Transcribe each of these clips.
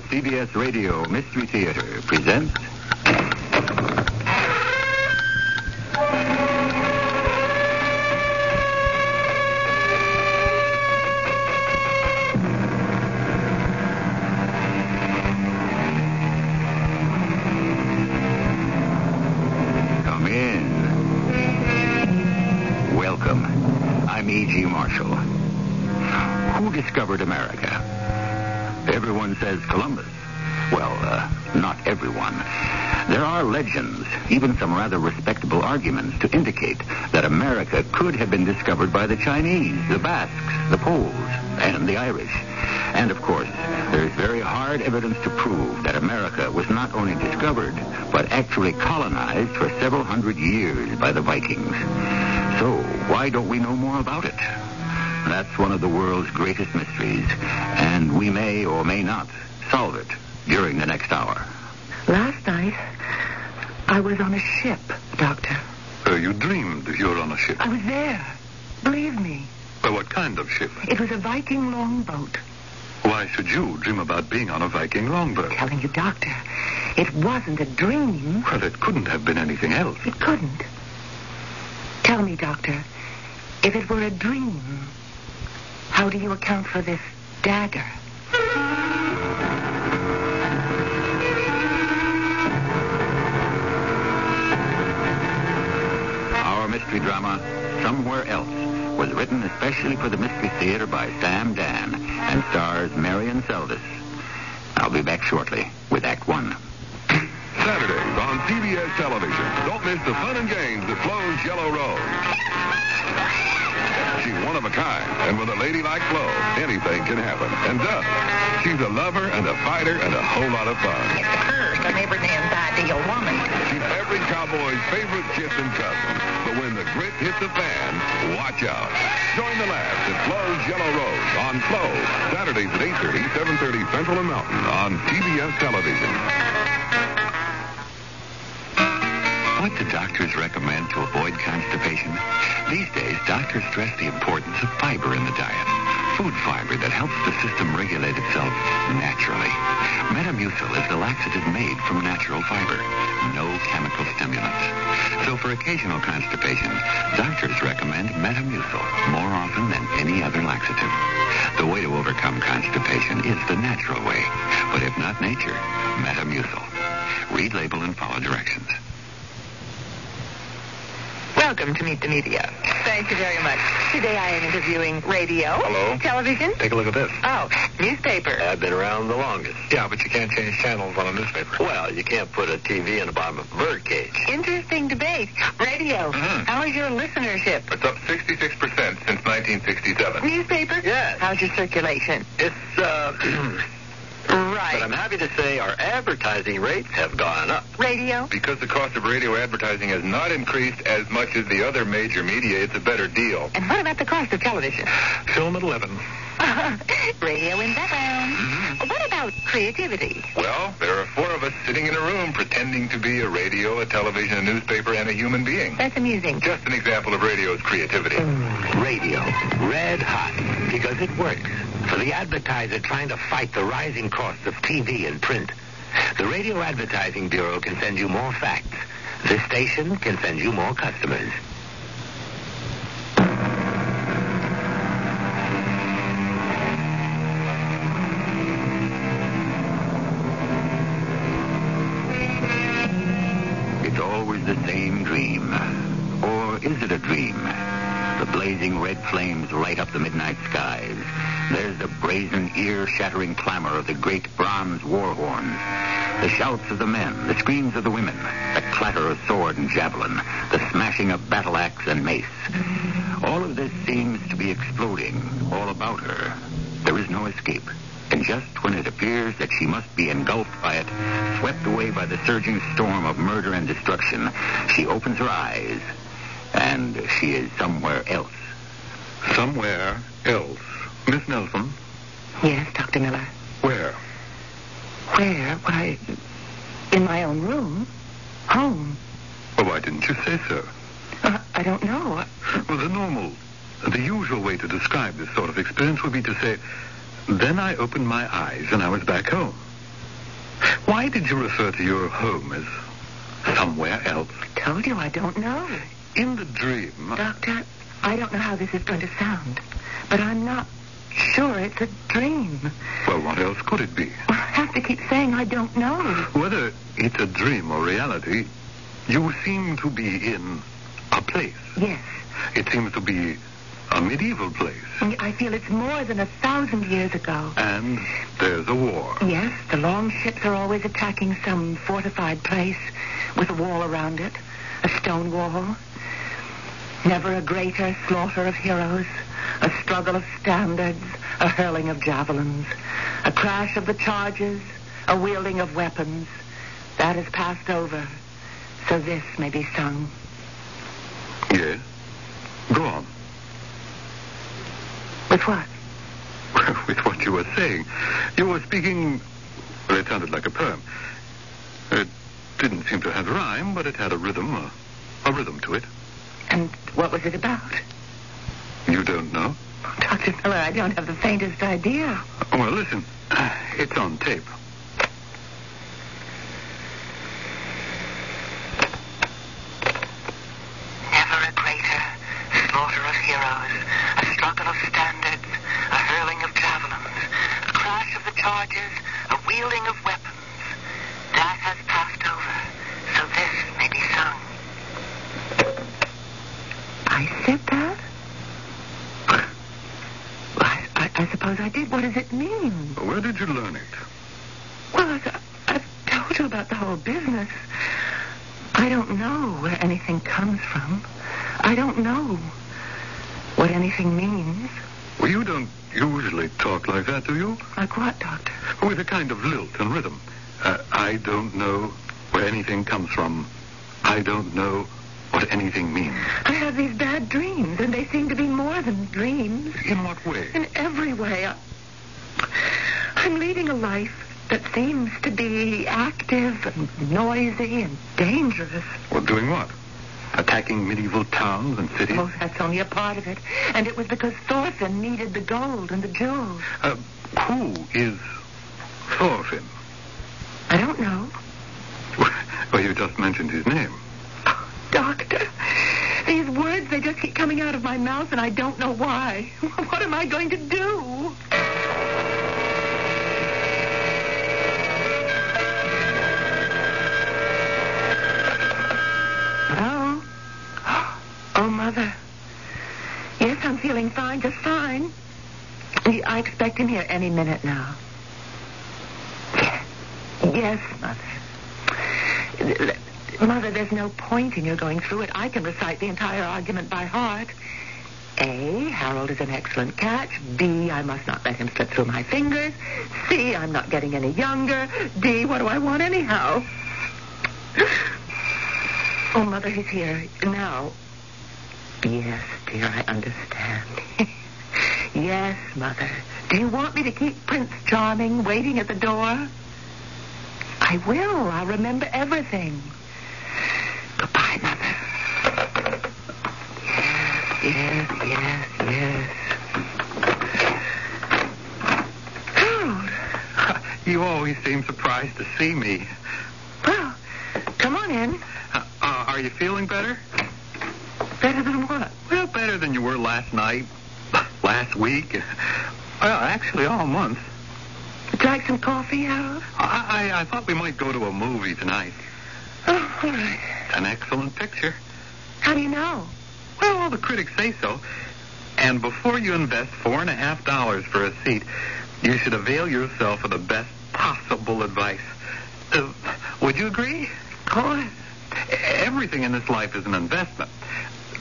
CBS Radio Mystery Theater presents. Some rather respectable arguments to indicate that America could have been discovered by the Chinese, the Basques, the Poles, and the Irish. And of course, there is very hard evidence to prove that America was not only discovered, but actually colonized for several hundred years by the Vikings. So, why don't we know more about it? That's one of the world's greatest mysteries, and we may or may not solve it during the next hour. Last night, I was on a ship, Doctor. Uh, you dreamed you were on a ship. I was there. Believe me. Well, what kind of ship? It was a Viking longboat. Why should you dream about being on a Viking longboat? I'm telling you, Doctor, it wasn't a dream. Well, it couldn't have been anything else. It couldn't. Tell me, Doctor, if it were a dream, how do you account for this dagger? Mystery drama, Somewhere Else, was written especially for the Mystery Theater by Sam Dann and stars Marian Seldes. I'll be back shortly with Act One. Saturdays on CBS television. Don't miss the fun and games that Flo's Yellow Rose. She's one of a kind, and with a ladylike flow, anything can happen, and does. She's a lover and a fighter and a whole lot of fun. It's First, an every man's ideal woman. She's every cowboy's favorite kith and cousin. When the grit hits the fan, watch out. Join the laughs at Flo's Yellow Rose on Flo, Saturdays at 8.30, 7.30 Central and Mountain on CBS television. What do doctors recommend to avoid constipation? These days, doctors stress the importance of fiber in the diet. Food fiber that helps the system regulate itself naturally. Metamucil is the laxative made from natural fiber. No chemical stimulants. So for occasional constipation, doctors recommend Metamucil more often than any other laxative. The way to overcome constipation is the natural way. But if not nature, Metamucil. Read label and follow directions. Welcome to Meet the Media. Thank you very much. Today I am interviewing radio, Hello. television, Take a look at this. oh, newspaper. I've been around the longest. Yeah, but you can't change channels on a newspaper. Well, you can't put a TV in the bottom of a bird cage. Interesting debate. Radio. Mhm. How is your listenership? It's up 66% since 1967. Newspaper? Yes. How's your circulation? It's, uh... Right. but I'm happy to say our advertising rates have gone up. Radio? Because the cost of radio advertising has not increased as much as the other major media, it's a better deal. And what about the cost of television? Film at 11. Radio in background. Mm-hmm. What about creativity? Well, there are four of us sitting in a room pretending to be a radio, a television, a newspaper, and a human being. That's amusing. Just an example of radio's creativity. Radio, red hot, because it works. For the advertiser trying to fight the rising costs of TV and print, the Radio Advertising Bureau can send you more facts. This station can send you more customers. It's always the same dream. Or is it a dream? The blazing red flames light up the midnight skies. There's the brazen, ear-shattering clamor of the great bronze war horns. The shouts of the men, the screams of the women, the clatter of sword and javelin, the smashing of battle axe and mace. All of this seems to be exploding all about her. There is no escape. And just when it appears that she must be engulfed by it, swept away by the surging storm of murder and destruction, she opens her eyes, and she is somewhere else. Somewhere else. Miss Nelson, Yes, Dr. Miller. where? Where? Why, in my own room. Home. Well, why didn't you say so? Uh, I don't know. Well, the normal, the usual way to describe this sort of experience would be to say, then I opened my eyes and I was back home. Why did you refer to your home as somewhere else? I told you I don't know. In the dream, Doctor, I don't know how this is going to sound, but I'm not sure it's a dream. well, what else could it be? I have to keep saying I don't know. Whether it's a dream or reality, you seem to be in a place. Yes. It seems to be a medieval place. I feel it's more than a thousand years ago. And there's a war. Yes, the long ships are always attacking some fortified place with a wall around it, a stone wall. Never a greater slaughter of heroes, a struggle of standards, a hurling of javelins, a crash of the charges, a wielding of weapons. That has passed over, so this may be sung. Yes. Go on. With what? With what you were saying. You were speaking. Well, it sounded like a poem. It didn't seem to have rhyme, but it had a rhythm, a, a rhythm to it. And what was it about? You don't know? Dr. Miller, I don't have the faintest idea. Well, listen. It's on tape. Never a greater slaughter of heroes, a struggle of standards, a hurling of javelins, a crash of the charges, a wielding of weapons. That has passed over, so this may be sung. I said that? I, I, I suppose I did. What does it mean? Where did you learn it? Well, as I, I've told you about the whole business. I don't know where anything comes from. I don't know what anything means. Well, you don't usually talk like that, do you? Like what, Doctor? With a kind of lilt and rhythm. Uh, I don't know where anything comes from. I don't know what anything means. I have these bad dreams, and they seem to be more than dreams. In what way? In every way. I, I'm leading a life that seems to be active and noisy and dangerous. Well, doing what? Attacking medieval towns and cities? Oh, that's only a part of it. And it was because Thorfinn needed the gold and the jewels. Uh, who is Thorfinn? I don't know. Well, you just mentioned his name. Doctor, these words, they just keep coming out of my mouth, and I don't know why. What am I going to do? Hello? Oh, Mother. Yes, I'm feeling fine, just fine. I expect him here any minute now. Yes, Mother. Mother, there's no point in your going through it. I can recite the entire argument by heart. A, Harold is an excellent catch. B, I must not let him slip through my fingers. C, I'm not getting any younger. D, what do I want anyhow? Oh, Mother, he's here now. Yes, dear, I understand. yes, Mother. Do you want me to keep Prince Charming waiting at the door? I will. I'll remember everything. Goodbye, Mother. Yes, yes, yes. Harold. You always seem surprised to see me. Well, come on in. Uh, uh, are you feeling better? Better than what? Well, better than you were last night, last week. Well, actually, all month. Would you like some coffee, Harold? I, I, I thought we might go to a movie tonight. Oh, all right. It's an excellent picture. How do you know? Well, all the critics say so. And before you invest four and a half dollars for a seat, you should avail yourself of the best possible advice. Uh, would you agree? Course. Everything in this life is an investment.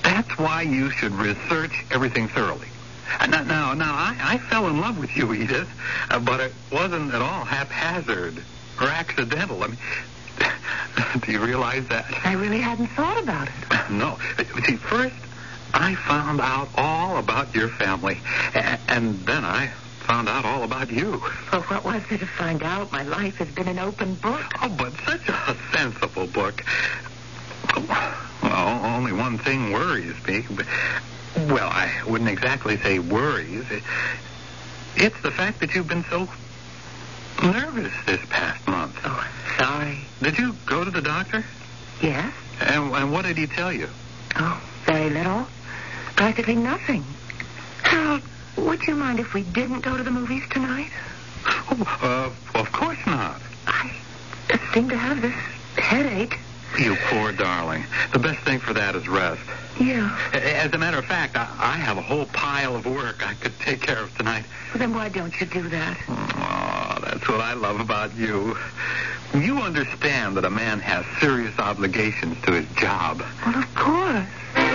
That's why you should research everything thoroughly. Uh, Now, now, now I, I fell in love with you, Edith, uh, but it wasn't at all haphazard or accidental. I mean, do you realize that? I really hadn't thought about it. No. Uh, See, first, I found out all about your family, a- and then I found out all about you. Well, what was there to find out? My life has been an open book. Oh, but such a sensible book. Well, only one thing worries me. Well, I wouldn't exactly say worries. It's the fact that you've been so nervous this past month. Oh, sorry. Did you go to the doctor? Yes? And, and what did he tell you? Oh, very little. Practically nothing. Harold, would you mind if we didn't go to the movies tonight? Oh, uh, of course not. I seem to have this headache. You poor darling. The best thing for that is rest. Yeah. As a matter of fact, I, I have a whole pile of work I could take care of tonight. Well, then why don't you do that? Oh, that's what I love about you. You understand that a man has serious obligations to his job. Well, of course.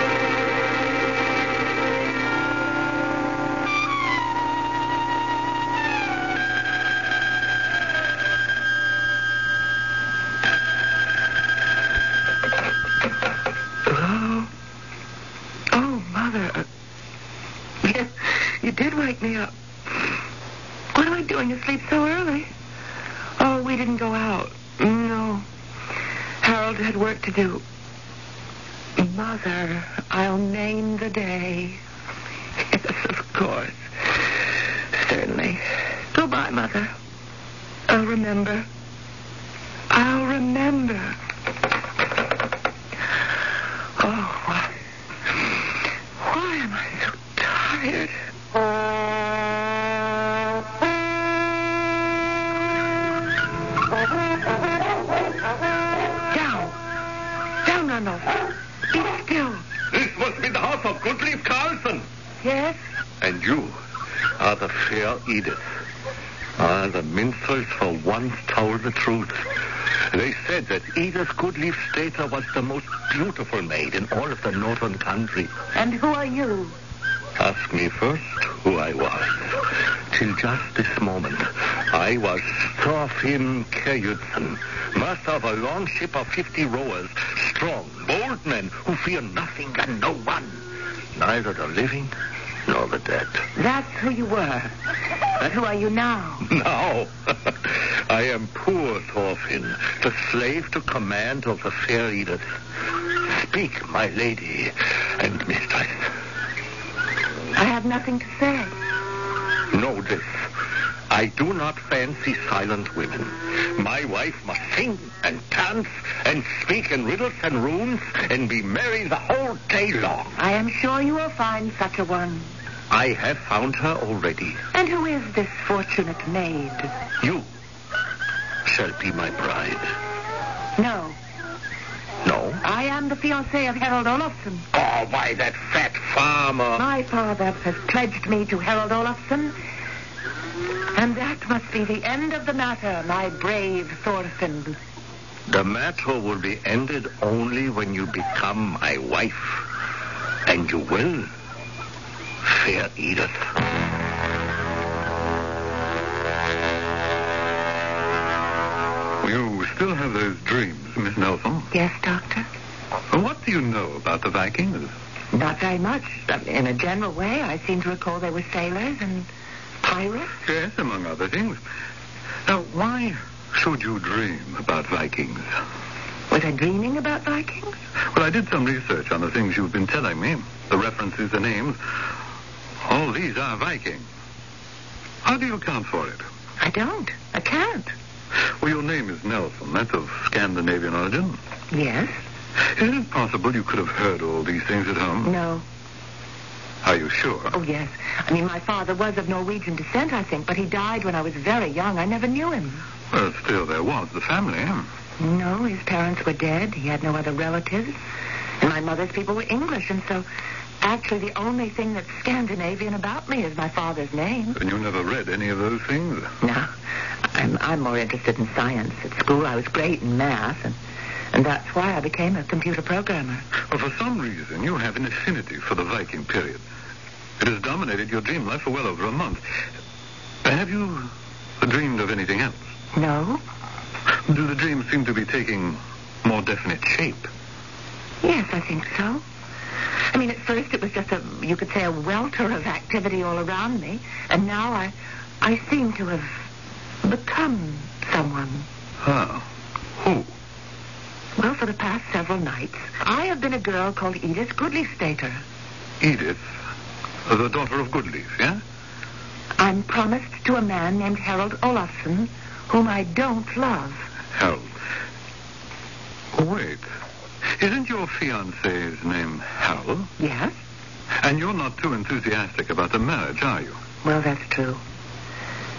Oh, why? Why am I so tired? Down. Down, Randolph. Be still. This must be the house of Goodleaf Carlson. Yes? And you are the fair Edith. Ah, the minstrels for once told the truth. They said that Edith Goodleaf Stater was the most beautiful maid in all of the northern country. And who are you? Ask me first who I was. Till just this moment, I was Thorfinn Kjudsen, master of a long ship of 50 rowers, strong, bold men who fear nothing and no one, neither the living nor the dead. That's who you were. But who are you now? Now, I am poor Thorfinn, the slave to command of the fair Edith. Speak, my lady and mistress. I have nothing to say. Know this. I do not fancy silent women. My wife must sing and dance and speak in riddles and runes and be merry the whole day long. I am sure you will find such a one. I have found her already. And who is this fortunate maid? You shall be my bride. No, No? I am the fiancée of Harold Olafson. Oh, why, that fat farmer. My father has pledged me to Harold Olafson. And that must be the end of the matter, my brave Thorfinn. The matter will be ended only when you become my wife. And you will, fair Edith. Still have those dreams, Miss Nelson. Yes, Doctor? What do you know about the Vikings? Not very much. In a general way, I seem to recall they were sailors and pirates. Yes, among other things. Now, why should you dream about Vikings? Was I dreaming about Vikings? Well, I did some research on the things you've been telling me, the references, the names. All these are Viking. How do you account for it? I don't. I can't. Well, your name is Nelson. That's of Scandinavian origin. Yes? Isn't it possible you could have heard all these things at home? No. Are you sure? Oh, yes. I mean, my father was of Norwegian descent, I think, but he died when I was very young. I never knew him. Well, still, there was the family. eh? No, his parents were dead. He had no other relatives. And my mother's people were English, and so actually the only thing that's Scandinavian about me is my father's name. And you never read any of those things? No, I'm, I'm more interested in science. At school, I was great in math, and, and that's why I became a computer programmer. Well, for some reason, you have an affinity for the Viking period. It has dominated your dream life for well over a month. Have you dreamed of anything else? No? Do the dreams seem to be taking more definite shape? Yes, I think so. I mean, at first it was just a, you could say, a welter of activity all around me, and now I, I seem to have become someone. Huh. Who? Well, for the past several nights, I have been a girl called Edith Goodleaf-Stater. Edith, the daughter of Goodleaf, yeah? I'm promised to a man named Harold Olafson, whom I don't love. Hal. Wait. Isn't your fiancé's name Hal? Yes? And you're not too enthusiastic about the marriage, are you? Well, that's true.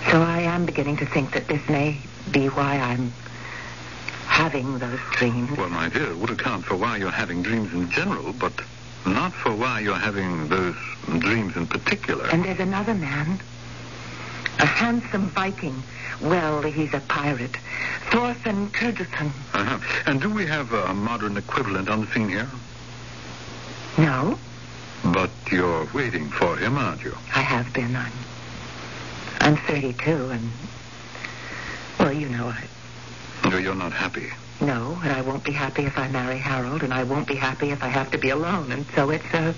So I am beginning to think that this may be why I'm having those dreams. Well, my dear, it would account for why you're having dreams in general, but not for why you're having those dreams in particular. And there's another man. A handsome Viking. Well, he's a pirate. Thorfinn Turgesson. Uh-huh. And do we have a modern equivalent on the scene here? No, But you're waiting for him, aren't you? I have been. I'm, I'm 32, and, well, you know, I, No, you're not happy. no, and I won't be happy if I marry Harold, and I won't be happy if I have to be alone, and so it's a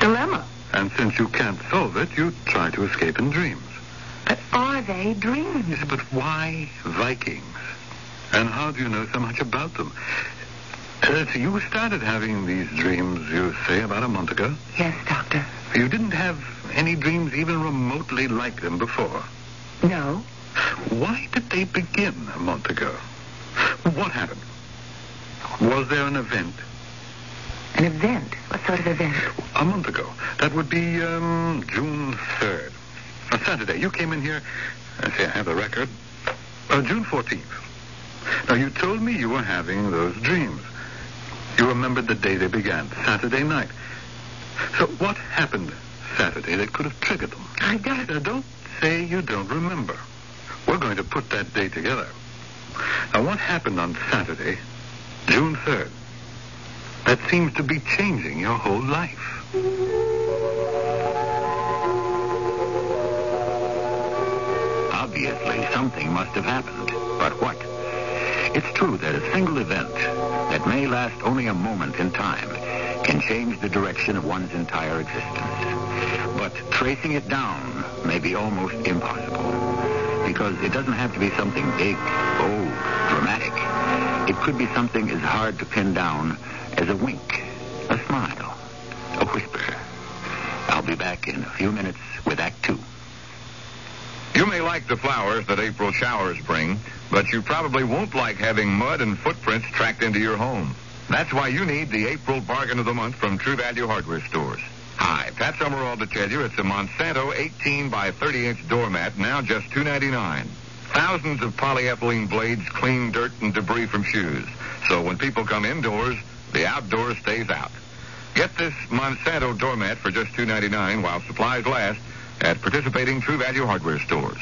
dilemma. And since you can't solve it, you try to escape in dreams. But are they dreams? Yes, but why Vikings? And how do you know so much about them? Uh, so you started having these dreams, you say, about a month ago? Yes, Doctor. You didn't have any dreams even remotely like them before. No. Why did they begin a month ago? What happened? Was there an event An event? What sort of event? a month ago? That would be um, June 3rd. A Saturday. You came in here. I see I have the record. Uh, June 14th. Now, you told me you were having those dreams. You remembered the day they began, Saturday night. So what happened Saturday that could have triggered them? I don't. Now, don't say you don't remember. We're going to put that day together. Now, what happened on Saturday, June 3rd? That seems to be changing your whole life. Obviously, something must have happened. But what? It's true that a single event that may last only a moment in time can change the direction of one's entire existence. But tracing it down may be almost impossible because it doesn't have to be something big, bold, dramatic. It could be something as hard to pin down as a wink, a smile, a whisper. I'll be back in a few minutes with Act Two. You may like the flowers that April showers bring, but you probably won't like having mud and footprints tracked into your home. That's why you need the April bargain of the month from True Value Hardware Stores. Hi, Pat Summerall to tell you it's a Monsanto 18 by 30 inch doormat, now just $2.99. Thousands of polyethylene blades clean dirt and debris from shoes. So when people come indoors, the outdoors stays out. Get this Monsanto doormat for just $2.99 while supplies last at participating True Value Hardware stores.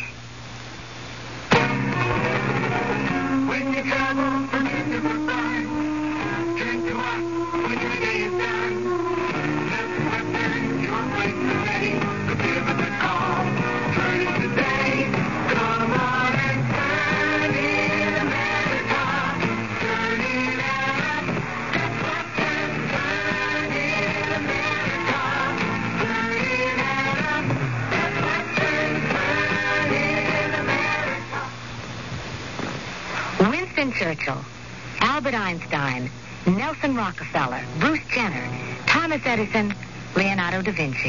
Edison, Leonardo da Vinci.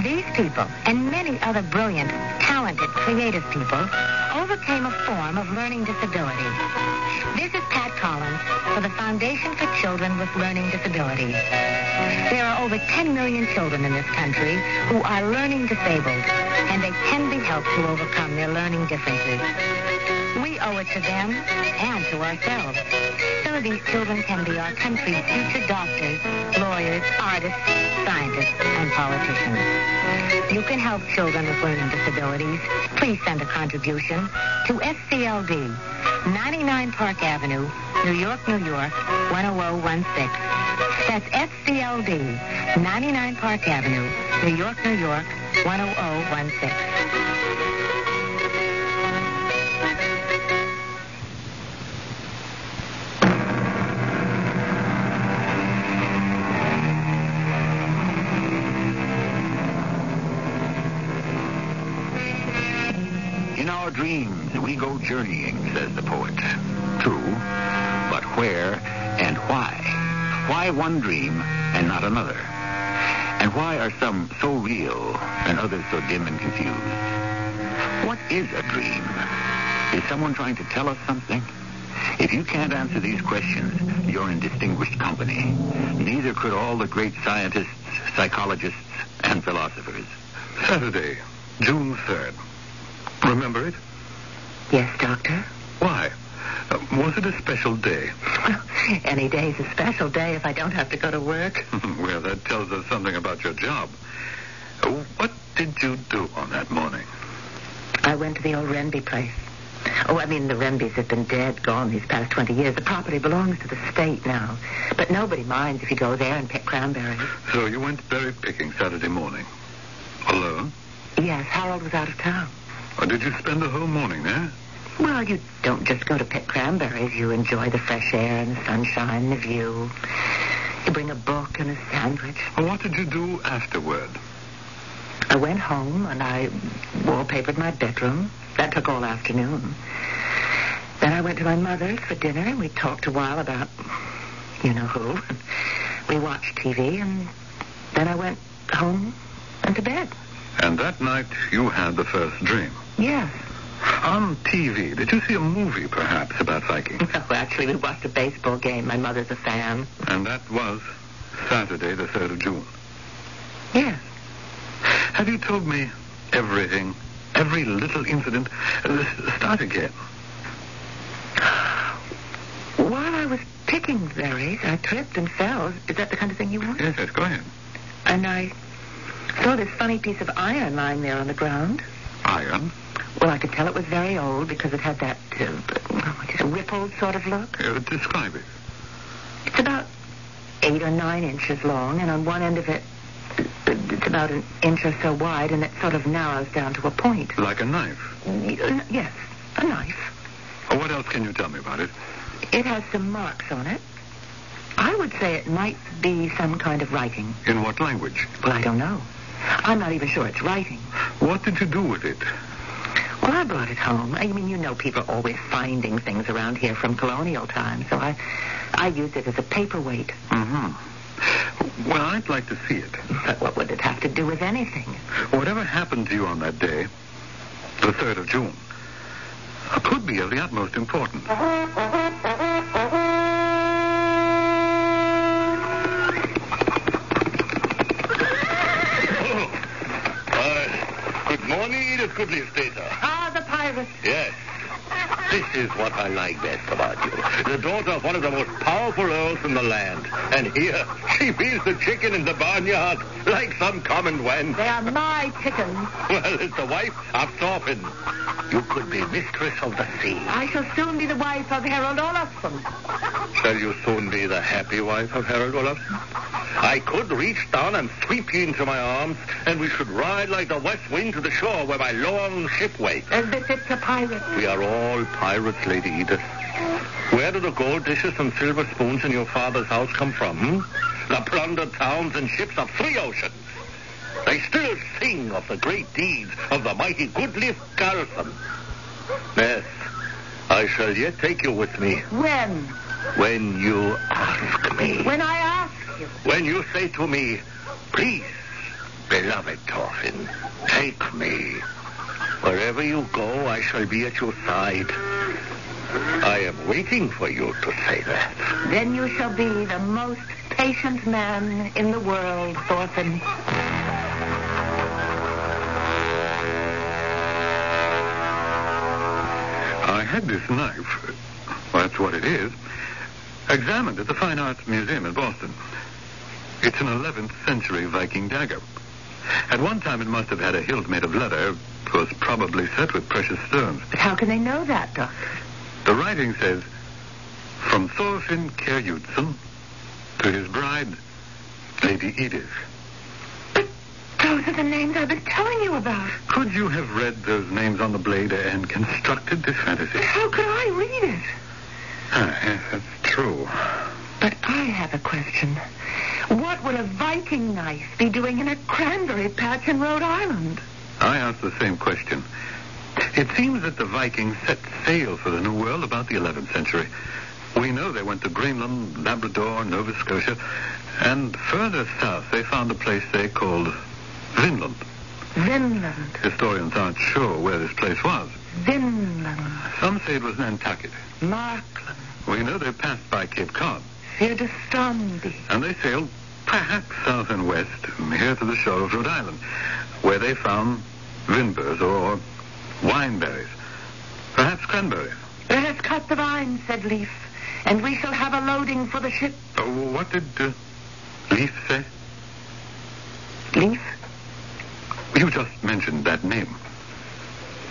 These people and many other brilliant, talented, creative people overcame a form of learning disability. This is Pat Collins for the Foundation for Children with Learning Disabilities. There are over 10 million children in this country who are learning disabled, and they can be helped to overcome their learning differences. We owe it to them and to ourselves. Of these children can be our country's future doctors, lawyers, artists, scientists, and politicians. You can help children with learning disabilities. Please send a contribution to FCLD, 99 Park Avenue, New York, New York, 10016. That's FCLD, 99 Park Avenue, New York, New York, 10016. Dreams, we go journeying, says the poet. True, but where and why? Why one dream and not another? And why are some so real and others so dim and confused? What is a dream? Is someone trying to tell us something? If you can't answer these questions, you're in distinguished company. Neither could all the great scientists, psychologists, and philosophers. Saturday, June 3rd. Remember it? Yes, Doctor? Why? Uh, was it a special day? Any day's a special day if I don't have to go to work. well, that tells us something about your job. Uh, what did you do on that morning? I went to the old Renby place. Oh, I mean, the Renbys have been dead, gone these past 20 years. The property belongs to the state now. But nobody minds if you go there and pick cranberries. So you went berry picking Saturday morning? Alone? Yes, Harold was out of town. Or did you spend the whole morning there? Well, you don't just go to pick cranberries. You enjoy the fresh air and the sunshine and the view. You bring a book and a sandwich. Well, what did you do afterward? I went home and I wallpapered my bedroom. That took all afternoon. Then I went to my mother's for dinner and we talked a while about you know who. We watched TV and then I went home and to bed. And that night you had the first dream. Yes. On TV, did you see a movie, perhaps, about Viking? Well, actually, we watched a baseball game. My mother's a fan. And that was Saturday, the 3rd of June. Yes. Have you told me everything? Every little incident? Uh, start again. While I was picking berries, I tripped and fell. Is that the kind of thing you want? Yes, yes, go ahead. And I saw this funny piece of iron lying there on the ground. Iron? Well, I could tell it was very old because it had that uh, what is it, rippled sort of look. Uh, describe it. It's about eight or nine inches long, and on one end of it, it's about an inch or so wide, and it sort of narrows down to a point. Like a knife. Yes, a knife. Uh, What else can you tell me about it? It has some marks on it. I would say it might be some kind of writing. In what language? Well, I don't know. I'm not even sure it's writing. What did you do with it? Well, I brought it home. I mean, you know, people are always finding things around here from colonial times, so I, I used it as a paperweight. Mm-hmm. Well, I'd like to see it. But what would it have to do with anything? Whatever happened to you on that day, the 3rd of June, uh, could be of the utmost importance. Morning, Edith Goodley Stater. Ah, the pirate. Yes. This is what I like best about you. The daughter of one of the most powerful earls in the land. And here, she feeds the chicken in the barnyard like some common wen. They are my chickens. Well, it's the wife of Thorfinn. You could be mistress of the sea. I shall soon be the wife of Harold Olafson. Shall you soon be the happy wife of Harold Olafson? I could reach down and sweep you into my arms, and we should ride like the west wind to the shore where my long ship waits. As befits a pirate. We are all pirates, Lady Edith. Where do the gold dishes and silver spoons in your father's house come from? hmm? The plundered towns and ships of three oceans. They still sing of the great deeds of the mighty Goodliff Garrison. Yes, I shall yet take you with me When? when you ask me. When I ask you. When you say to me, please, beloved Thorfinn, take me. Wherever you go, I shall be at your side. I am waiting for you to say that. Then you shall be the most patient man in the world, Thorfinn. I had this knife, that's what it is, examined at the Fine Arts Museum in Boston. It's an 11th century Viking dagger. At one time, it must have had a hilt made of leather. It was probably set with precious stones. But how can they know that, Doctor? The writing says, from Thorfinn Kjærjudsen to his bride, Lady Edith. Those are the names I've been telling you about. Could you have read those names on the blade and constructed this fantasy? But how could I read it? Ah, yes, that's true. But I have a question. What would a Viking knife be doing in a cranberry patch in Rhode Island? I asked the same question. It seems that the Vikings set sail for the New World about the 11th century. We know they went to Greenland, Labrador, Nova Scotia, and further south they found a place they called Vinland. Vinland. Historians aren't sure where this place was. Vinland. Some say it was Nantucket. Markland. We know they passed by Cape Cod, Fierdestrandi. and they sailed perhaps south and west here to the shore of Rhode Island, where they found vinbers or wineberries, perhaps cranberries. Let us cut the vines, said Leif, and we shall have a loading for the ship. Uh, what did uh, Leif say? Leif? You just mentioned that name.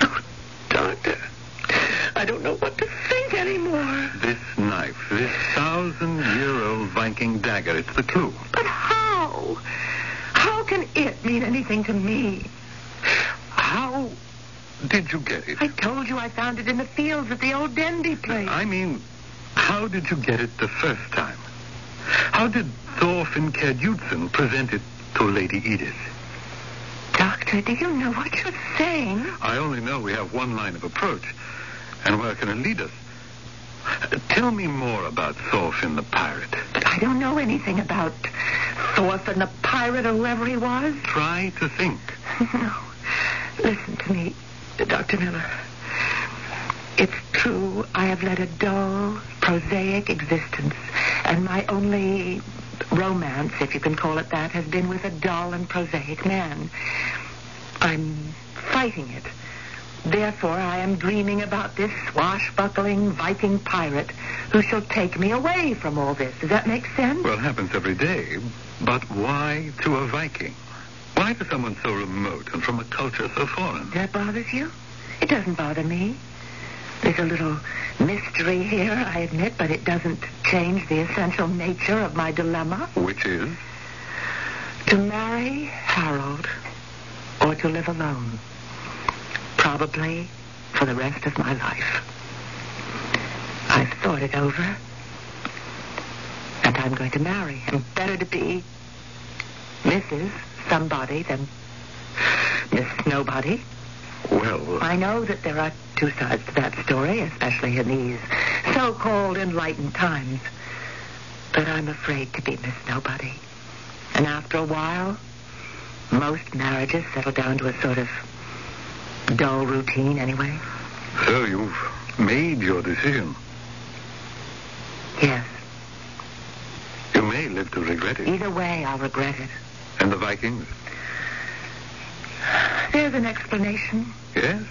Oh, Doctor, I don't know what to think anymore. This knife, this thousand-year-old Viking dagger, it's the clue. But how? How can it mean anything to me? How did you get it? I told you I found it in the fields at the old Dendy place. I mean, how did you get it the first time? How did Thorfinn Kjerdjutsen present it to Lady Edith? Doctor, do you know what you're saying? I only know we have one line of approach. And where can it lead us? Tell me more about Thorfinn the pirate. But I don't know anything about Thorfinn the pirate or whoever he was. Try to think. No. Listen to me, Dr. Miller. It's true, I have led a dull, prosaic existence, and my only romance, if you can call it that, has been with a dull and prosaic man. I'm fighting it. Therefore, I am dreaming about this swashbuckling Viking pirate who shall take me away from all this. Does that make sense? Well, it happens every day. But why to a Viking? Why to someone so remote and from a culture so foreign? That bothers you? It doesn't bother me. There's a little mystery here, I admit, but it doesn't change the essential nature of my dilemma. Which is? To marry Harold or to live alone. Probably for the rest of my life. I've thought it over. And I'm going to marry him. Better to be Mrs. Somebody than Miss Nobody. Well, uh, I know that there are two sides to that story, especially in these so-called enlightened times. But I'm afraid to be Miss Nobody. And after a while, most marriages settle down to a sort of dull routine anyway. so you've made your decision. Yes. You may live to regret it. Either way, I'll regret it. And the Vikings? There's an explanation. Yes?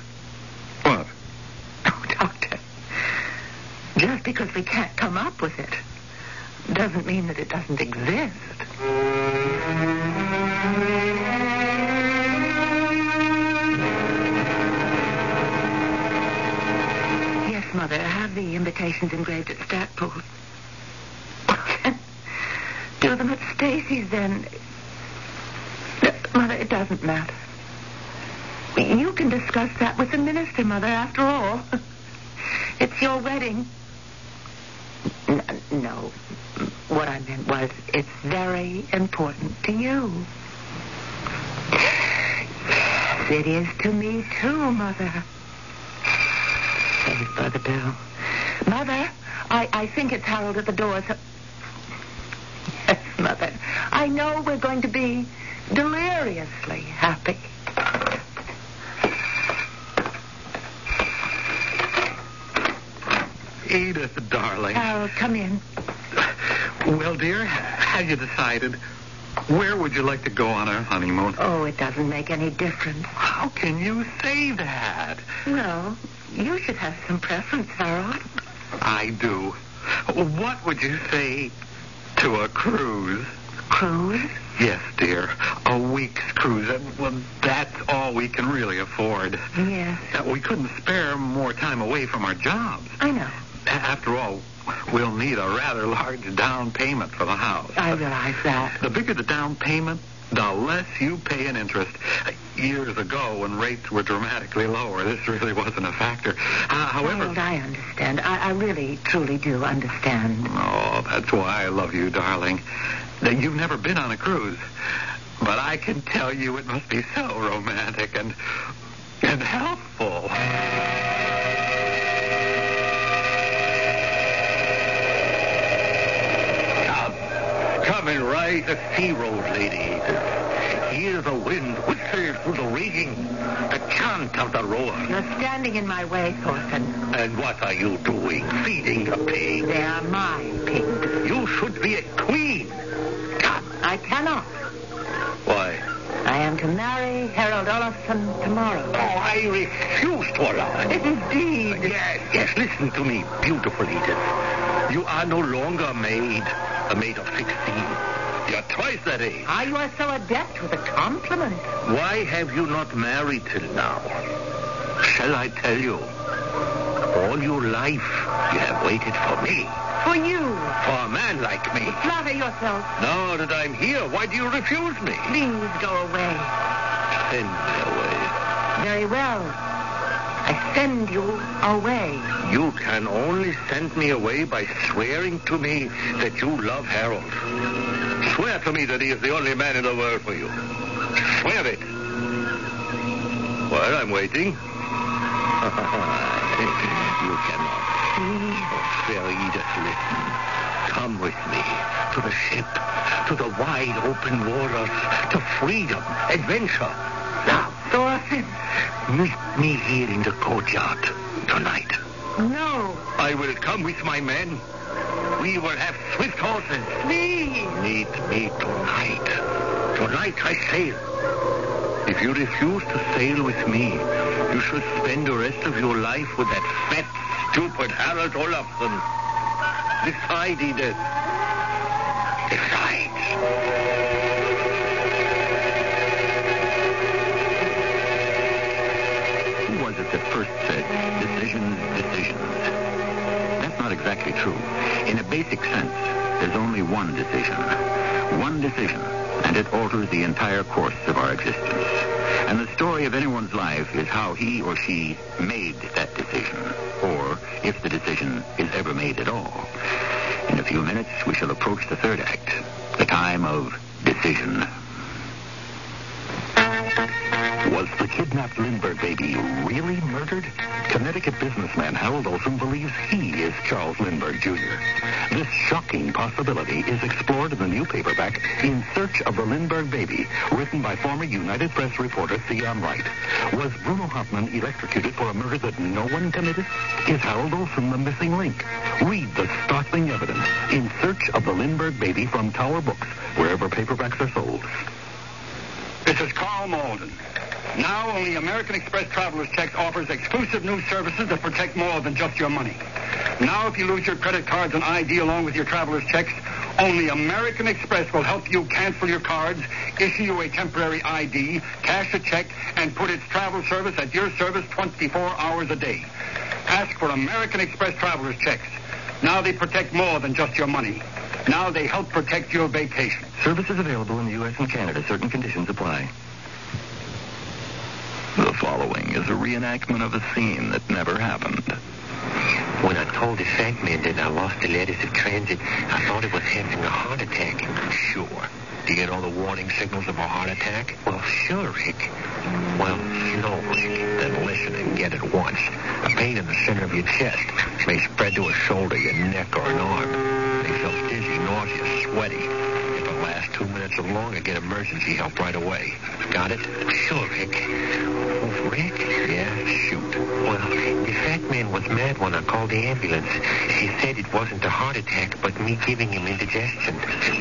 What? Oh, Doctor. Just because we can't come up with it doesn't mean that it doesn't exist. Yes, Mother. Have the invitations engraved at Stackpole. Do them at Stacy's, then. Mother, it doesn't matter. You can discuss that with the minister, Mother, after all. It's your wedding. No. What I meant was, it's very important to you. It is to me, too, Mother. There's Brother Bill. Mother, I, I think it's Harold at the door. So... Yes, Mother. I know we're going to be deliriously happy. Edith, darling. Harold, come in. Well, dear, have you decided? Where would you like to go on our honeymoon? Oh, it doesn't make any difference. How can you say that? Well, you should have some preference, Harold. I do. What would you say to a cruise? Cruise? Yes, dear. A week's cruise. Uh, Well, that's all we can really afford. Yes, Uh, We couldn't spare more time away from our jobs. I know. After all, we'll need a rather large down payment for the house. I realize that. The bigger the down payment, the less you pay in interest. Years ago, when rates were dramatically lower, this really wasn't a factor. Uh, however, Harold, I understand. I, I really, truly do understand. oh, that's why I love you, darling. That you've never been on a cruise, but I can tell you it must be so romantic and and helpful. Come. Coming right. The sea road, lady. Hear the wind whistle through the rigging, the chant of the roar. You're standing in my way, Thorfinn. And what are you doing? Feeding the pig? They are my pigs. You should be a queen. Come. I cannot. Why? Am to marry Harold Olafson tomorrow. Oh, I refuse to allow it. Indeed. Yes, yes, listen to me, beautiful Edith. You are no longer a maid, a maid of 16. You're twice that age. Ah, you are so adept with a compliment. Why have you not married till now? Shall I tell you? All your life, you have waited for me. For you. For a man like me. Flatter yourself. Now that I'm here, why do you refuse me? Please go away. Send me away. Very well. I send you away. You can only send me away by swearing to me that you love Harold. Swear to me that he is the only man in the world for you. Swear it. Well, I'm waiting. you cannot. Fair Edith, listen. Come with me to the ship, to the wide open waters, to freedom, adventure. Now, Thorfinn. meet me here in the courtyard tonight. No. I will come with my men. We will have swift horses. Please. Meet me tonight. Tonight I sail. If you refuse to sail with me, you should spend the rest of your life with that fat, stupid Harold Olafson. Decide, Edith. Uh, Decide. Who was it that first said decisions, decisions? That's not exactly true. In a basic sense, there's only one decision. One decision, and it alters the entire course of our existence. And the story of anyone's life is how he or she made that decision, or if the decision is ever made at all. In a few minutes, we shall approach the third act, the time of decision. Was the kidnapped Lindbergh baby really murdered? Connecticut businessman Harold Olson believes he is Charles Lindbergh Jr. This shocking possibility is explored in the new paperback In Search of the Lindbergh Baby, written by former United Press reporter Theon Wright. Was Bruno Hauptmann electrocuted for a murder that no one committed? Is Harold Olson the missing link? Read the startling evidence In Search of the Lindbergh Baby from Tower Books, wherever paperbacks are sold. This is Karl Malden. Now only American Express Traveler's Checks offers exclusive new services that protect more than just your money. Now if you lose your credit cards and ID along with your traveler's checks, only American Express will help you cancel your cards, issue you a temporary ID, cash a check, and put its travel service at your service 24 hours a day. Ask for American Express Traveler's Checks. Now they protect more than just your money. Now they help protect your vacation. Services available in the U.S. and Canada. Certain conditions apply. The following is a reenactment of a scene that never happened. When I told the man that I lost the letters of transit, I thought it was having a heart attack. Sure. Do you get all the warning signals of a heart attack? Well, sure, Rick. Well, no, Rick. Then listen and get it once. A pain in the center of your chest may spread to a shoulder, your neck, or an arm. They feel dizzy, nauseous, sweaty. Lasts two minutes or longer, get emergency help right away. Got it? Sure, Rick. Oh, Rick? Yeah, shoot. Well, the fat man was mad when I called the ambulance. He said it wasn't a heart attack, but me giving him indigestion.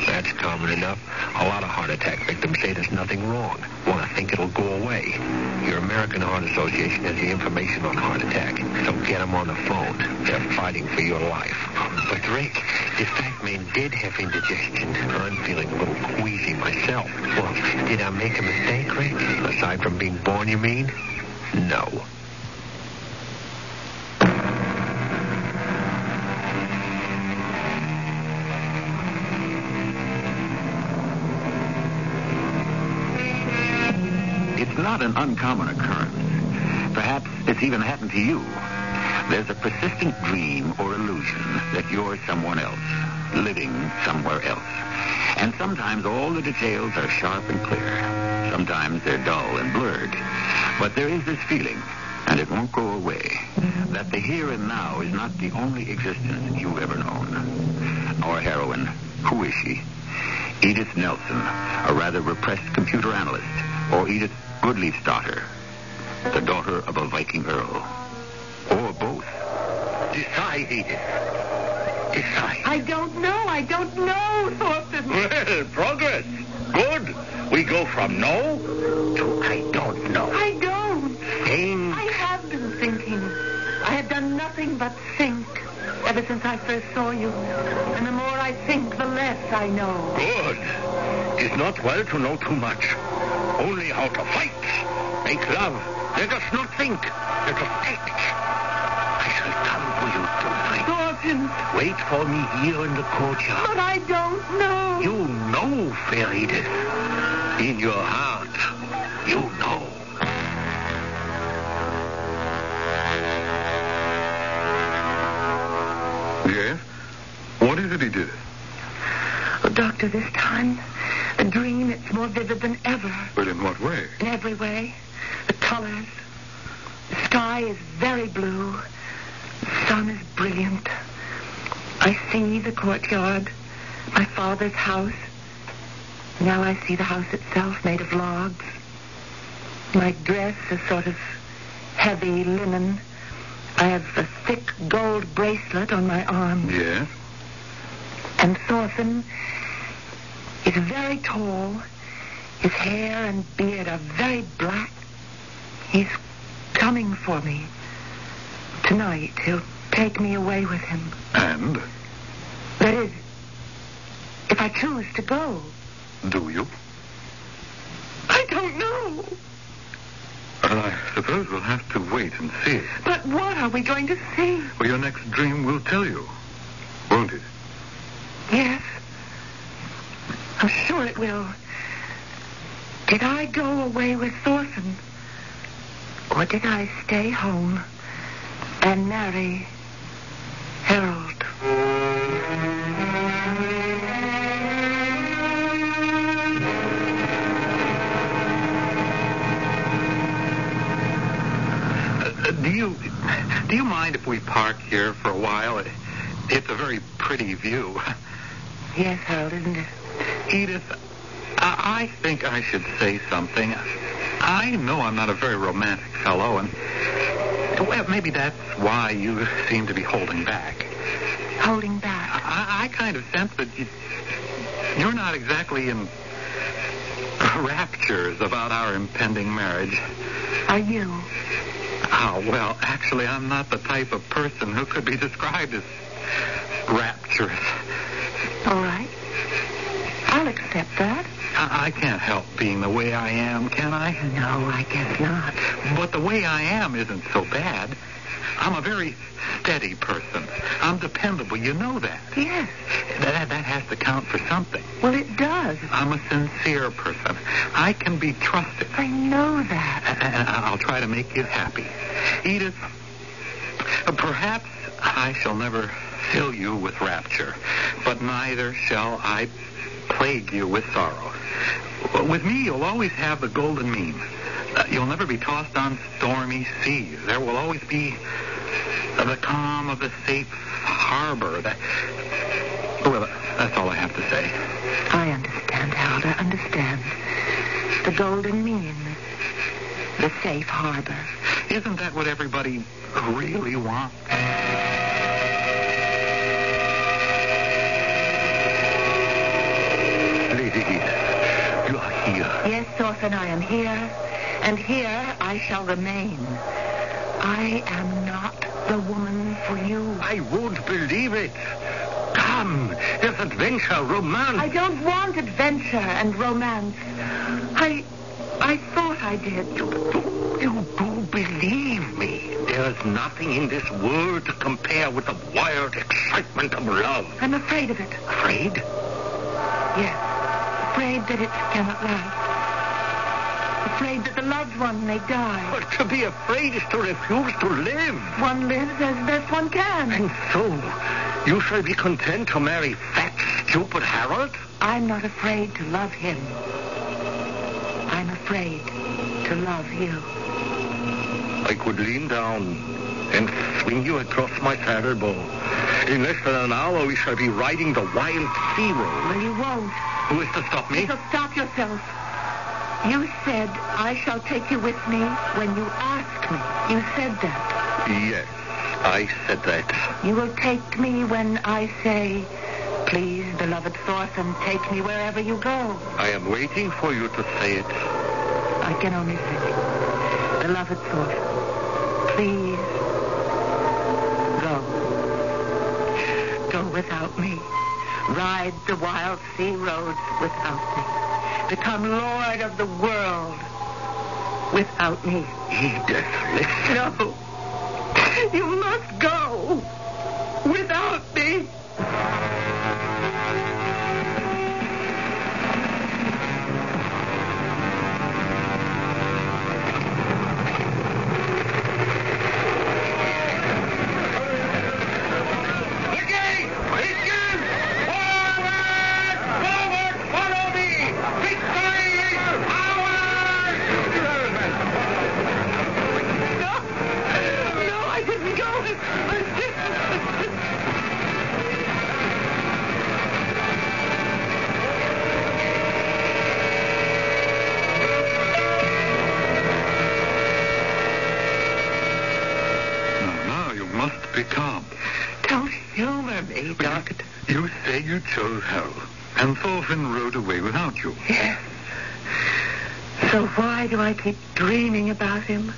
That's common enough. A lot of heart attack victims say there's nothing wrong. Well, I think it'll go away. Your American Heart Association has the information on heart attack, so get them on the phone. They're fighting for your life. But, Rick, the fat man did have indigestion. I'm feeling little queasy myself. Well, did I make a mistake, Rick? Aside from being born, you mean? No. It's not an uncommon occurrence. Perhaps it's even happened to you. There's a persistent dream or illusion that you're someone else, living somewhere else. And sometimes all the details are sharp and clear. Sometimes they're dull and blurred. But there is this feeling, and it won't go away, that the here and now is not the only existence you've ever known. Our heroine, who is she? Edith Nelson, a rather repressed computer analyst, or Edith Goodleaf's daughter, the daughter of a Viking earl, or both. Decide, Edith. Decide. I don't know. I don't know, Thorfinn. Well, progress. Good. We go from no to I don't know. I don't. Think. I have been thinking. I have done nothing but think ever since I first saw you. And the more I think, the less I know. Good. It's not well to know too much. Only how to fight. Make love. Let us not think. Let us act. Tonight. Wait for me here in the courtyard. but I don't know. You know, fair Edith. In your heart, you know. Yes? What is it he did? Oh, Doctor, this time, a dream, it's more vivid than ever. But in what way? In every way. The colors. The sky is very blue. The sun is brilliant. I see the courtyard, my father's house. Now I see the house itself made of logs. My dress is sort of heavy linen. I have a thick gold bracelet on my arm. Yes? And Thorfinn is very tall. His hair and beard are very black. He's coming for me. Tonight, he'll take me away with him. And? That is, if I choose to go. Do you? I don't know. Well, I suppose we'll have to wait and see. But what are we going to see? Well, your next dream will tell you, won't it? Yes. I'm sure it will. Did I go away with Thorson? Or did I stay home and marry Harold? Uh, do you do you mind if we park here for a while? It, it's a very pretty view. Yes, Harold, isn't it? Edith, I, I think I should say something. I know I'm not a very romantic fellow, and well, maybe that's why you seem to be holding back. Holding back. I, I kind of sense that you, you're not exactly in raptures about our impending marriage. Are you? Oh, well, actually, I'm not the type of person who could be described as rapturous. All right. I'll accept that. I, I can't help being the way I am, can I? No, I guess not. But the way I am isn't so bad. I'm a very steady person. I'm dependable. You know that. Yes. That, that has to count for something. Well, it does. I'm a sincere person. I can be trusted. I know that. And I'll try to make you happy. Edith, perhaps I shall never fill you with rapture, but neither shall I plague you with sorrow. With me, you'll always have the golden mean. Uh, you'll never be tossed on stormy seas. There will always be the calm of the safe harbor. That, well, that's all I have to say. I understand, Harold. I understand. The golden mean. The safe harbor. Isn't that what everybody really wants? Lady Edith, you are here. Yes, Thorfinn, I am here, and here I shall remain. I am not the woman for you. I won't believe it. Come, there's adventure, romance. I don't want adventure and romance. I, I thought I did. You do, you do believe me. There's nothing in this world to compare with the wild excitement of love. I'm afraid of it. Afraid? Yes. Afraid that it cannot last. Afraid that the loved one may die. But to be afraid is to refuse to live. One lives as best one can. And so, you shall be content to marry fat, stupid Harold? I'm not afraid to love him. I'm afraid to love you. I could lean down and swing you across my saddle bow. In less than an hour, we shall be riding the wild sea road. Well, you won't. Who is to stop me? So stop yourself. You said I shall take you with me when you ask me. You said that. Yes, I said that. You will take me when I say, please, beloved Thorfinn, take me wherever you go. I am waiting for you to say it. I can only say, beloved Thorfinn, please, go. Go without me. Ride the wild sea roads without me. Become lord of the world without me. Edith, listen. No. You must go without me. And rode away without you. Yes. So why do I keep dreaming about him?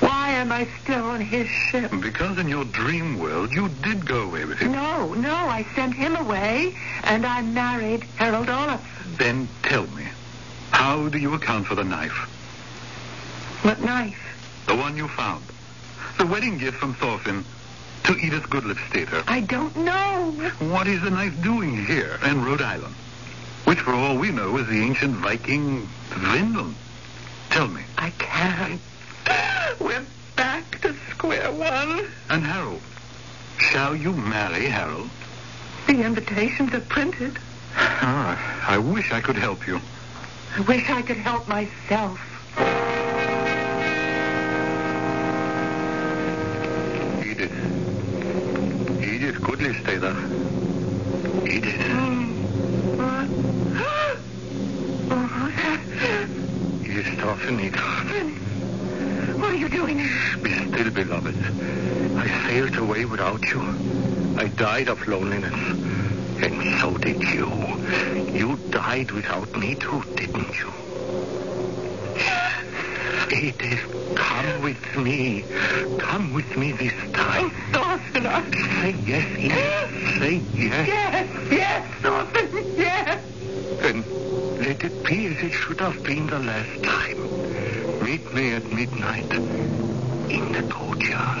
Why am I still on his ship? Because in your dream world, you did go away with him. No, no, I sent him away, and I married Harold Olaf. Then tell me, how do you account for the knife? What knife? The one you found. The wedding gift from Thorfinn to Edith Goodlifstater. I don't know. What is the knife doing here in Rhode Island? Which, for all we know, is the ancient Viking Vinland. Tell me. I can't. We're back to square one. And Harold, shall you marry Harold? The invitations are printed. Ah, I wish I could help you. I wish I could help myself. Edith. Edith Goodley, stay there. Edith. What? Oh, Thorfinn, Edith. what are you doing? Be still, beloved. I sailed away without you. I died of loneliness. And so did you. You died without me too, didn't you? Edith, come with me. Come with me this time. Oh, Thorfinn, I... Say yes, Edith. Say yes. Yes, yes. Then be it should have been the last time. Meet me at midnight in the courtyard.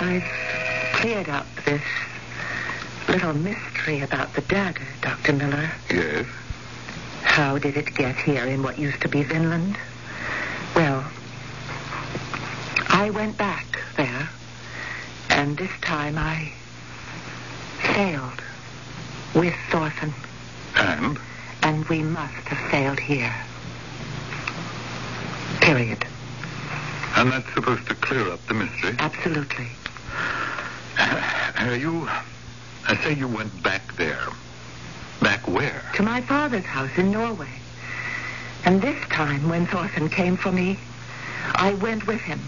I've cleared up this little mystery about the dagger, Dr. Miller. Yes? How did it get here in what used to be Vinland? Well, I went back there, and this time I sailed with Thorfinn, And? and we must have failed here. Period. And that's supposed to clear up the mystery. Absolutely. Uh, you, I say you went back there. Back where? To my father's house in Norway. And this time, when Thorfinn came for me, I went with him.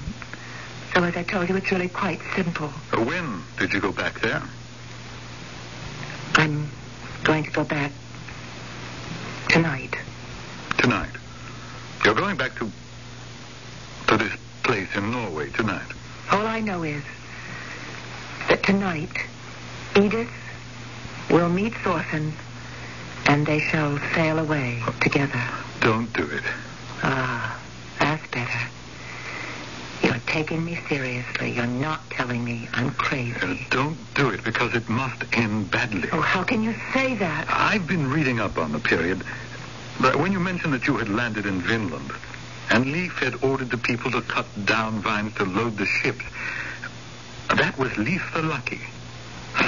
So as I told you, it's really quite simple. Uh, When did you go back there? I'm going to go back tonight. Tonight. You're going back to to this place in Norway tonight. All I know is that tonight, Edith will meet Thorfinn, and they shall sail away together. Don't do it. Ah, that's better. Taking me seriously. You're not telling me I'm Uh, crazy. don't do it because it must end badly. Oh, how can you say that? I've been reading up on the period. But when you mentioned that you had landed in Vinland, and Leif had ordered the people to cut down vines to load the ships, that was Leif the Lucky,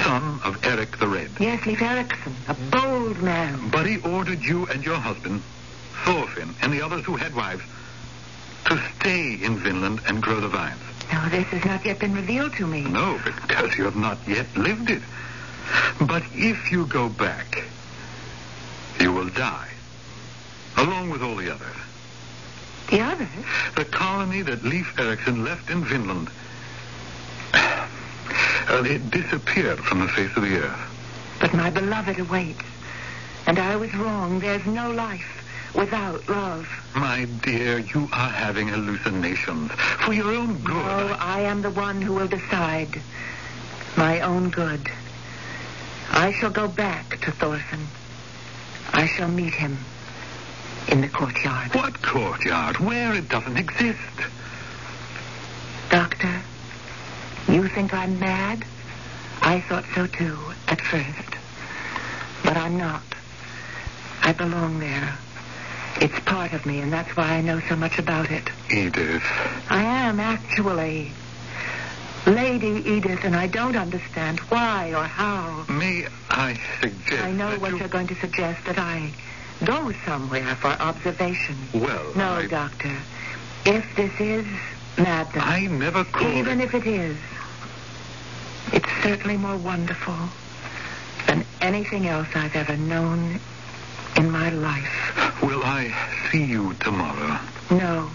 son of Eric the Red. Yes, Leif Erikson, a bold man. But he ordered you and your husband, Thorfinn, and the others who had wives, to stay in Vinland and grow the vines. No, this has not yet been revealed to me. No, because you have not yet lived it. But if you go back, you will die, along with all the others. The others? The colony that Leif Erikson left in Vinland. Uh, it disappeared from the face of the earth. But my beloved awaits. And I was wrong. There's no life without love. My dear, you are having hallucinations for your own good. No, I am the one who will decide. My own good. I shall go back to Thorfinn. I shall meet him in the courtyard. What courtyard? Where it doesn't exist. Doctor, you think I'm mad? I thought so too, at first. But I'm not. I belong there. It's part of me, and that's why I know so much about it. Edith. I am, actually. Lady Edith, and I don't understand why or how. May I suggest I know what you... you're going to suggest, that I go somewhere for observation. Well, No, I... Doctor. If this is madness, I never called even it... if it is, it's certainly more wonderful than anything else I've ever known in my life. Will I see you tomorrow? No.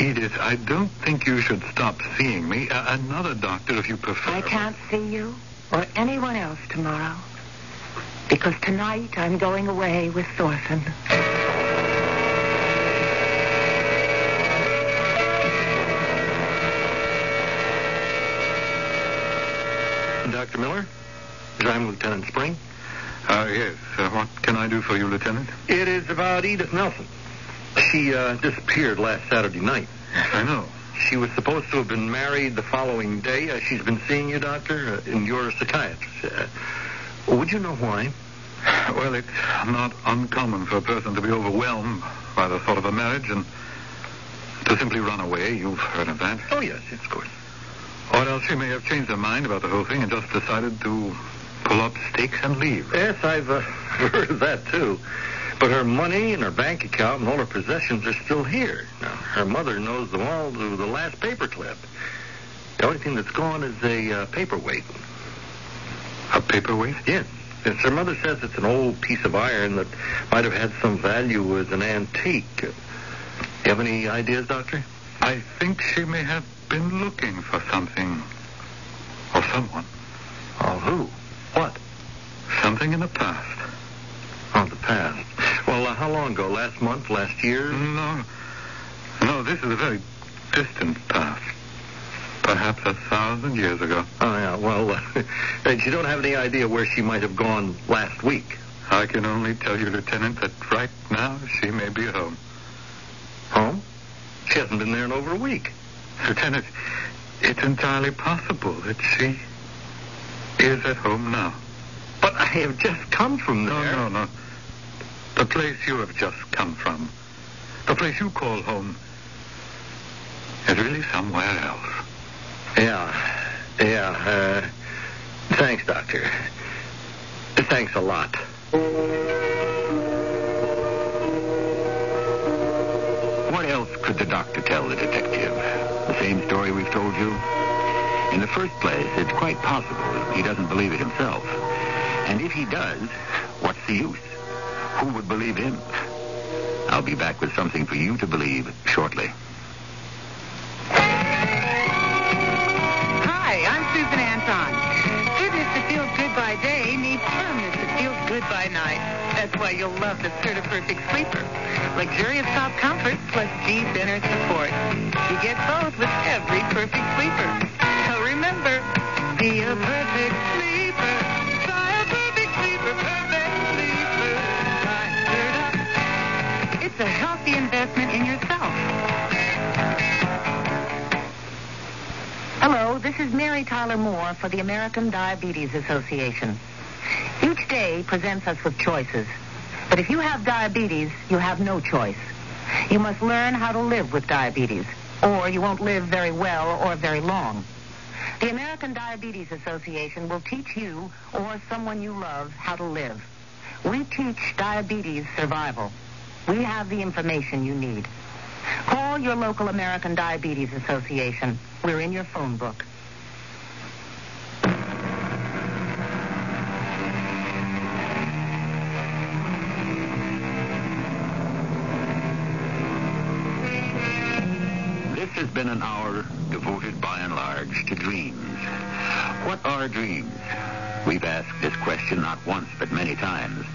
Edith, I don't think you should stop seeing me. A- another doctor, if you prefer. I can't see you or anyone else tomorrow. Because tonight I'm going away with Thorfinn. Dr. Miller? I'm Lieutenant Spring. Uh, yes. Uh, what can I do for you, Lieutenant? It is about Edith Nelson. She uh, disappeared last Saturday night. I know. She was supposed to have been married the following day. Uh, she's been seeing you, Doctor, uh, and you're a psychiatrist. Uh, would you know why? Well, it's not uncommon for a person to be overwhelmed by the thought of a marriage and to simply run away. You've heard of that. Oh, yes, yes, of course. Or else she may have changed her mind about the whole thing and just decided to pull up stakes and leave. Yes, I've uh, heard of that, too. But her money and her bank account and all her possessions are still here. Now, her mother knows them all to the last paperclip. The only thing that's gone is a uh, paperweight. A paperweight? Yes. Yes, her mother says it's an old piece of iron that might have had some value as an antique. You have any ideas, Doctor? I think she may have been looking for something or someone. Oh, who? What? Something in the past. Oh, the past. Well, uh, how long ago? Last month? Last year? No. No, this is a very distant past. Perhaps a thousand years ago. Oh, yeah. Well, uh, and you don't have any idea where she might have gone last week. I can only tell you, Lieutenant, that right now she may be at home. Home? She hasn't been there in over a week. Lieutenant, it's entirely possible that she is at home now. But I have just come from there. No, no, no. The place you have just come from, the place you call home, is really somewhere else. Yeah. Yeah. Uh, thanks, Doctor. Thanks a lot. What else could the doctor tell the detective? The same story we've told you? In the first place, it's quite possible he doesn't believe it himself. And if he does, what's the use? Who would believe him? I'll be back with something for you to believe shortly. Hi, I'm Susan Anton. Goodness that feels good by day needs firmness that feels good by night. That's why you'll love the Serta Perfect Sleeper. Luxurious top comfort plus deep inner support. You get both with every perfect sleeper. Remember, be a perfect sleeper. A perfect sleeper, perfect sleeper. Serta. It's a healthy investment in yourself. Hello, this is Mary Tyler Moore for the American Diabetes Association. Each day presents us with choices. But if you have diabetes, you have no choice. You must learn how to live with diabetes, or you won't live very well or very long. The American Diabetes Association will teach you or someone you love how to live. We teach diabetes survival. We have the information you need. Call your local American Diabetes Association. We're in your phone book. This has been an hour devoted to dreams. What are dreams? We've asked this question not once but many times,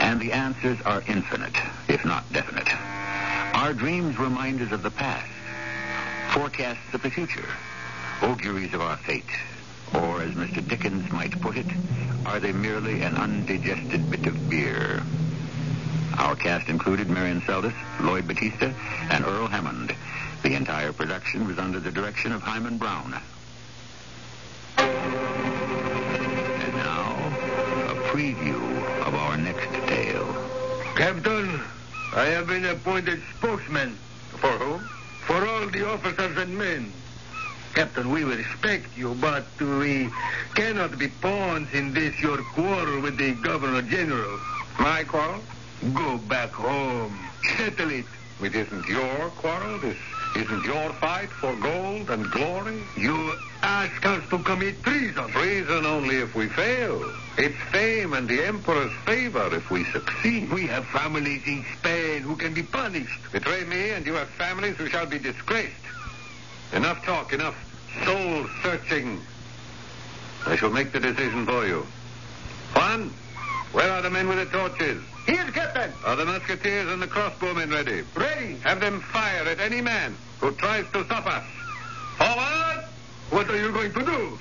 and the answers are infinite, if not definite. Are dreams reminders of the past? Forecasts of the future? Auguries of our fate? Or, as Mr. Dickens might put it, are they merely an undigested bit of beer? Our cast included Marian Seldes, Lloyd Battista, and Earl Hammond. The entire production was under the direction of Himan Brown. Preview of our next tale. Captain, I have been appointed spokesman. For whom? For all the officers and men. Captain, we respect you, but we cannot be pawns in this your quarrel with the Governor General. My quarrel? Go back home. Settle it. It isn't your quarrel. This isn't your fight for gold and glory. You ask us to commit treason. Treason only if we fail. It's fame and the Emperor's favor if we succeed. We have families in Spain who can be punished. Betray me and you have families who shall be disgraced. Enough talk, enough soul searching. I shall make the decision for you. Juan, where are the men with the torches? Here, Captain. Are the musketeers and the crossbowmen ready? Ready. Have them fire at any man who tries to stop us. Forward! What are you going to do?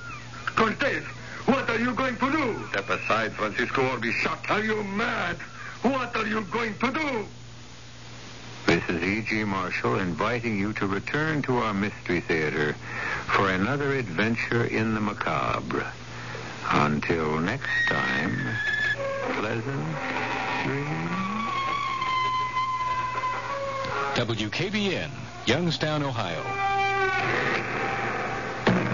Cortez, what are you going to do? Step aside, Francisco, or be shot. Are you mad? What are you going to do? This is E.G. Marshall inviting you to return to our Mystery Theater for another adventure in the macabre. Until next time, pleasant dreams. WKBN, Youngstown, Ohio.